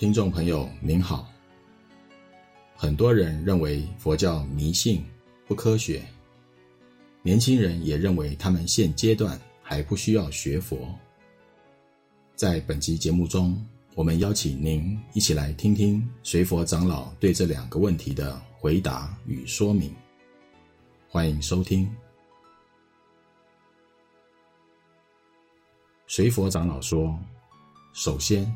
听众朋友您好。很多人认为佛教迷信、不科学，年轻人也认为他们现阶段还不需要学佛。在本集节目中，我们邀请您一起来听听随佛长老对这两个问题的回答与说明。欢迎收听。随佛长老说：“首先，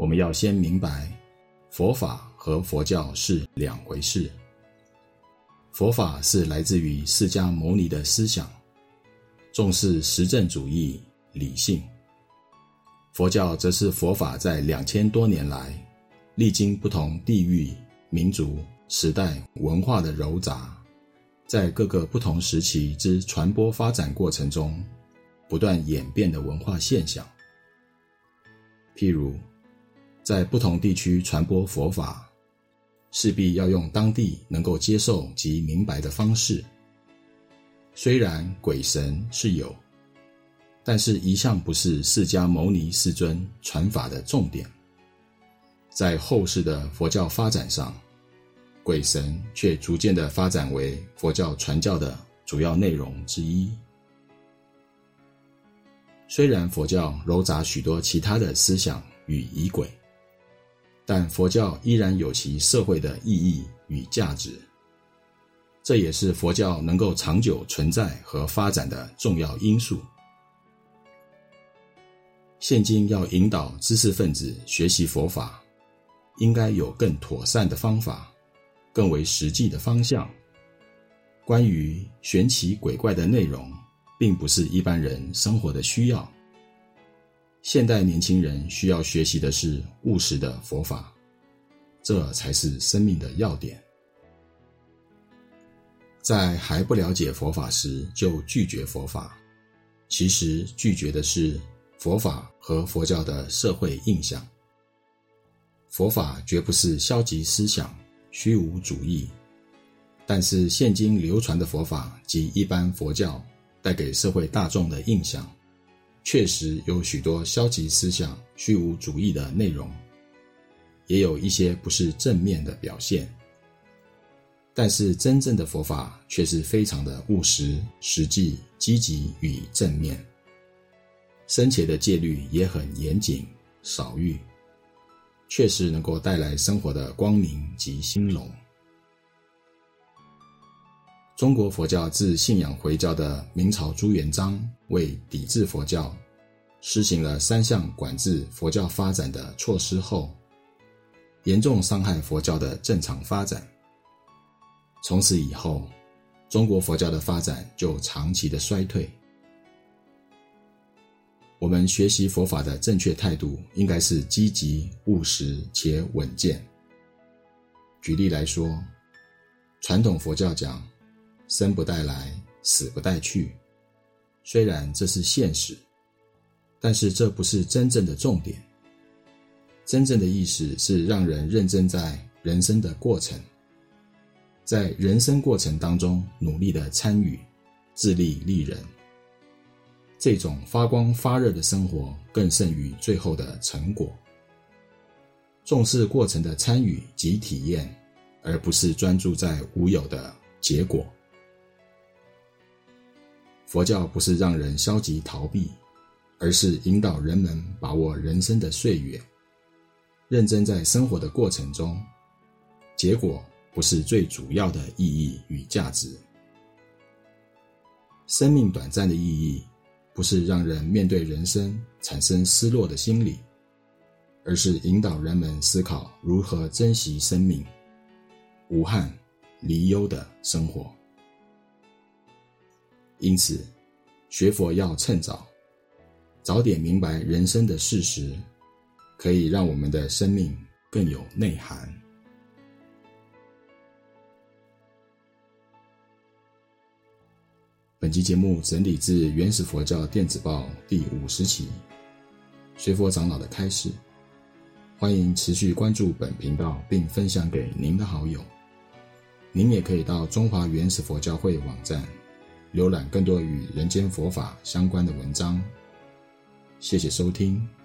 我们要先明白，佛法和佛教是两回事。佛法是来自于释迦牟尼的思想，重视实证主义、理性。”佛教则是佛法在两千多年来，历经不同地域、民族、时代、文化的糅杂，在各个不同时期之传播发展过程中，不断演变的文化现象。譬如，在不同地区传播佛法，势必要用当地能够接受及明白的方式。虽然鬼神是有。但是，一向不是释迦牟尼世尊传法的重点。在后世的佛教发展上，鬼神却逐渐的发展为佛教传教的主要内容之一。虽然佛教糅杂许多其他的思想与仪轨，但佛教依然有其社会的意义与价值。这也是佛教能够长久存在和发展的重要因素。现今要引导知识分子学习佛法，应该有更妥善的方法，更为实际的方向。关于玄奇鬼怪的内容，并不是一般人生活的需要。现代年轻人需要学习的是务实的佛法，这才是生命的要点。在还不了解佛法时就拒绝佛法，其实拒绝的是。佛法和佛教的社会印象，佛法绝不是消极思想、虚无主义，但是现今流传的佛法及一般佛教带给社会大众的印象，确实有许多消极思想、虚无主义的内容，也有一些不是正面的表现。但是真正的佛法却是非常的务实、实际、积极与正面。生前的戒律也很严谨、少欲，确实能够带来生活的光明及兴隆。中国佛教自信仰回教的明朝朱元璋为抵制佛教，施行了三项管制佛教发展的措施后，严重伤害佛教的正常发展。从此以后，中国佛教的发展就长期的衰退。我们学习佛法的正确态度，应该是积极、务实且稳健。举例来说，传统佛教讲“生不带来，死不带去”，虽然这是现实，但是这不是真正的重点。真正的意思是让人认真在人生的过程，在人生过程当中努力的参与，自利利人。这种发光发热的生活更胜于最后的成果。重视过程的参与及体验，而不是专注在无有的结果。佛教不是让人消极逃避，而是引导人们把握人生的岁月，认真在生活的过程中。结果不是最主要的意义与价值。生命短暂的意义。不是让人面对人生产生失落的心理，而是引导人们思考如何珍惜生命，无憾离忧的生活。因此，学佛要趁早，早点明白人生的事实，可以让我们的生命更有内涵。本集节目整理自《原始佛教电子报》第五十期，随佛长老的开示。欢迎持续关注本频道，并分享给您的好友。您也可以到中华原始佛教会网站，浏览更多与人间佛法相关的文章。谢谢收听。